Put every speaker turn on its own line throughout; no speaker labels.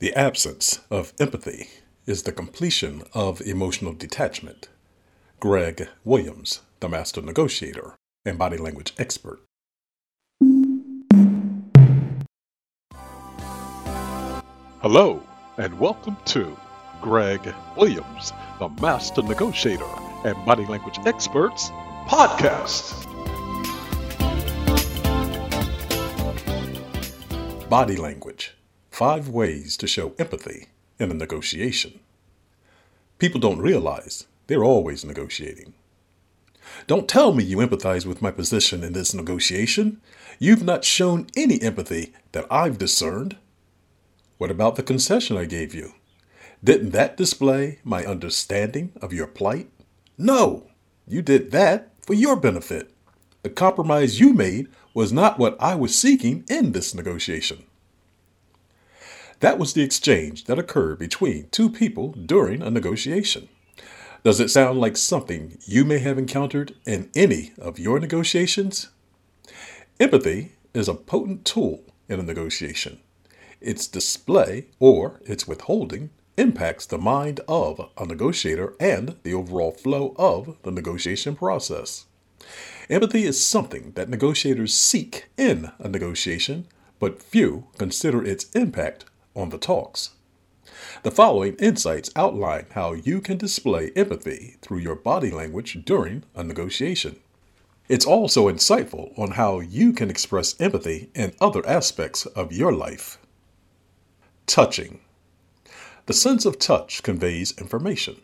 The absence of empathy is the completion of emotional detachment. Greg Williams, the master negotiator and body language expert. Hello, and welcome to Greg Williams, the master negotiator and body language experts podcast. Body language Five ways to show empathy in a negotiation. People don't realize they're always negotiating. Don't tell me you empathize with my position in this negotiation. You've not shown any empathy that I've discerned. What about the concession I gave you? Didn't that display my understanding of your plight? No, you did that for your benefit. The compromise you made was not what I was seeking in this negotiation. That was the exchange that occurred between two people during a negotiation. Does it sound like something you may have encountered in any of your negotiations? Empathy is a potent tool in a negotiation. Its display or its withholding impacts the mind of a negotiator and the overall flow of the negotiation process. Empathy is something that negotiators seek in a negotiation, but few consider its impact on the talks. The following insights outline how you can display empathy through your body language during a negotiation. It's also insightful on how you can express empathy in other aspects of your life. Touching. The sense of touch conveys information.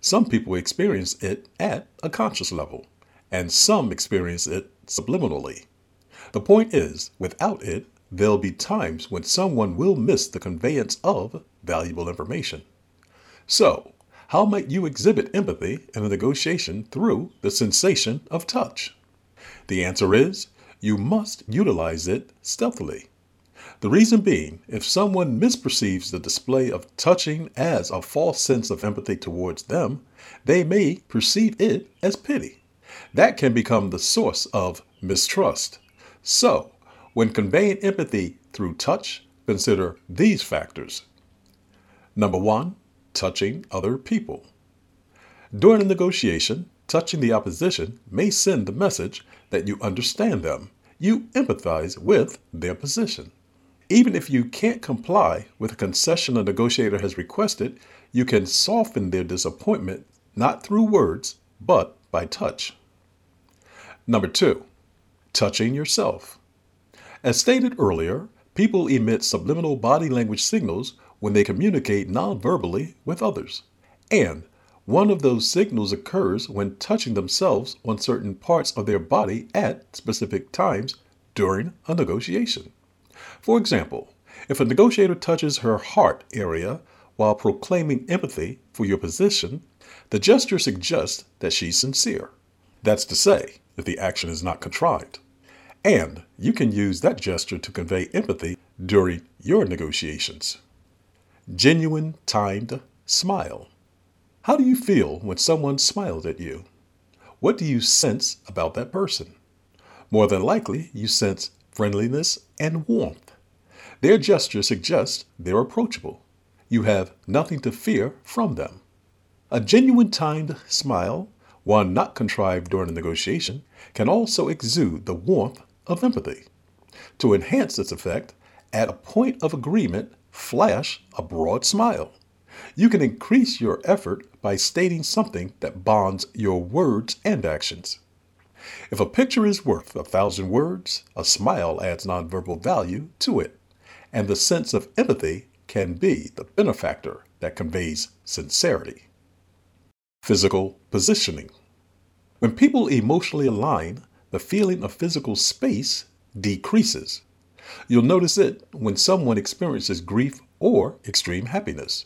Some people experience it at a conscious level, and some experience it subliminally. The point is, without it, There'll be times when someone will miss the conveyance of valuable information. So, how might you exhibit empathy in a negotiation through the sensation of touch? The answer is you must utilize it stealthily. The reason being, if someone misperceives the display of touching as a false sense of empathy towards them, they may perceive it as pity. That can become the source of mistrust. So, when conveying empathy through touch, consider these factors. Number one, touching other people. During a negotiation, touching the opposition may send the message that you understand them, you empathize with their position. Even if you can't comply with a concession a negotiator has requested, you can soften their disappointment not through words, but by touch. Number two, touching yourself. As stated earlier, people emit subliminal body language signals when they communicate non-verbally with others. And one of those signals occurs when touching themselves on certain parts of their body at specific times during a negotiation. For example, if a negotiator touches her heart area while proclaiming empathy for your position, the gesture suggests that she's sincere. That's to say, if the action is not contrived. And you can use that gesture to convey empathy during your negotiations. Genuine timed smile. How do you feel when someone smiles at you? What do you sense about that person? More than likely, you sense friendliness and warmth. Their gesture suggests they're approachable. You have nothing to fear from them. A genuine timed smile, one not contrived during a negotiation, can also exude the warmth of empathy. To enhance its effect, at a point of agreement, flash a broad smile. You can increase your effort by stating something that bonds your words and actions. If a picture is worth a thousand words, a smile adds nonverbal value to it, and the sense of empathy can be the benefactor that conveys sincerity. Physical positioning. When people emotionally align, the feeling of physical space decreases. You'll notice it when someone experiences grief or extreme happiness.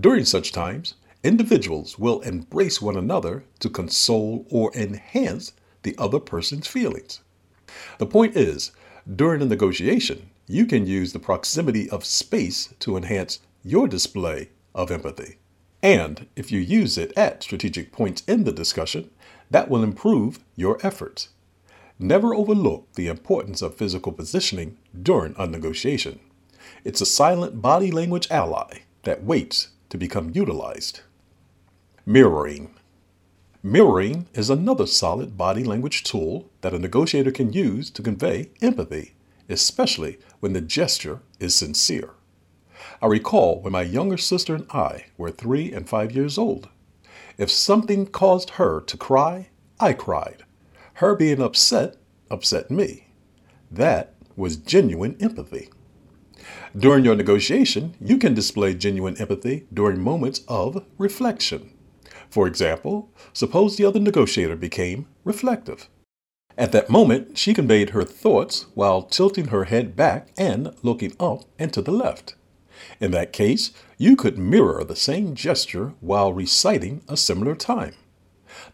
During such times, individuals will embrace one another to console or enhance the other person's feelings. The point is, during a negotiation, you can use the proximity of space to enhance your display of empathy. And if you use it at strategic points in the discussion, that will improve your efforts. Never overlook the importance of physical positioning during a negotiation. It's a silent body language ally that waits to become utilized. Mirroring. Mirroring is another solid body language tool that a negotiator can use to convey empathy, especially when the gesture is sincere. I recall when my younger sister and I were three and five years old. If something caused her to cry, I cried. Her being upset upset me. That was genuine empathy. During your negotiation, you can display genuine empathy during moments of reflection. For example, suppose the other negotiator became reflective. At that moment, she conveyed her thoughts while tilting her head back and looking up and to the left. In that case, you could mirror the same gesture while reciting a similar time.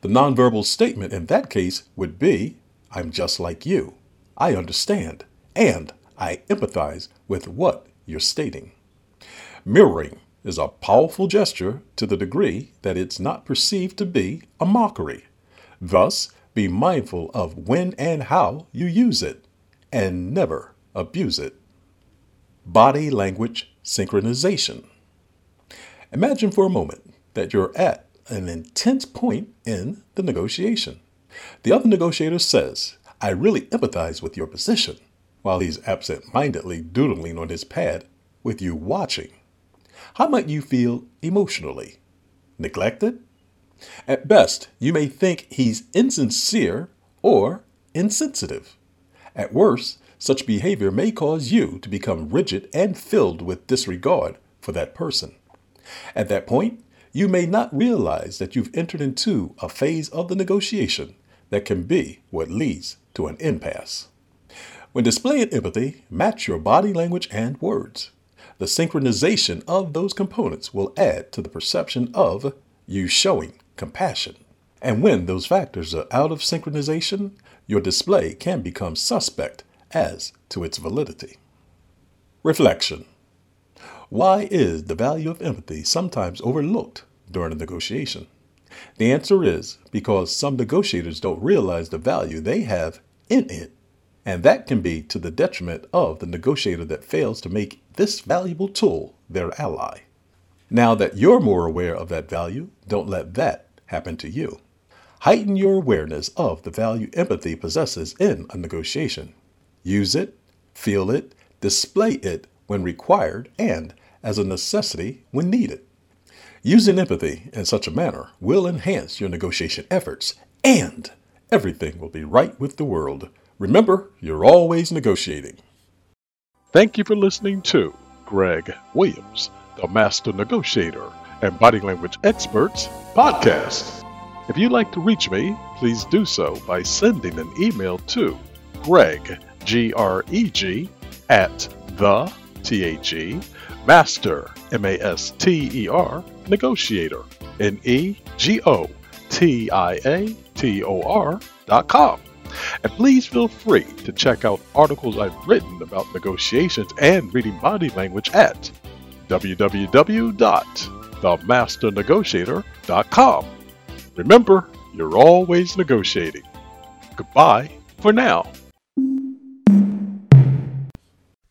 The nonverbal statement in that case would be, I'm just like you. I understand, and I empathize with what you're stating. Mirroring is a powerful gesture to the degree that it's not perceived to be a mockery. Thus, be mindful of when and how you use it, and never abuse it. Body language synchronization. Imagine for a moment that you're at an intense point in the negotiation. The other negotiator says, I really empathize with your position, while he's absent mindedly doodling on his pad with you watching. How might you feel emotionally? Neglected? At best, you may think he's insincere or insensitive. At worst, such behavior may cause you to become rigid and filled with disregard for that person. At that point, you may not realize that you've entered into a phase of the negotiation that can be what leads to an impasse. When displaying empathy, match your body language and words. The synchronization of those components will add to the perception of you showing compassion. And when those factors are out of synchronization, your display can become suspect as to its validity. Reflection Why is the value of empathy sometimes overlooked during a negotiation? The answer is because some negotiators don't realize the value they have in it, and that can be to the detriment of the negotiator that fails to make this valuable tool their ally. Now that you're more aware of that value, don't let that happen to you. Heighten your awareness of the value empathy possesses in a negotiation. Use it, feel it, display it when required, and as a necessity when needed. Using empathy in such a manner will enhance your negotiation efforts, and everything will be right with the world. Remember, you're always negotiating.
Thank you for listening to Greg Williams, the Master Negotiator and Body Language Experts podcast. If you'd like to reach me, please do so by sending an email to Greg, G R E G, at the, T H E, Master, M A S T E R, Negotiator, N E G O T I A T O R dot com. And please feel free to check out articles I've written about negotiations and reading body language at www.themasternegotiator.com. Remember, you're always negotiating. Goodbye for now.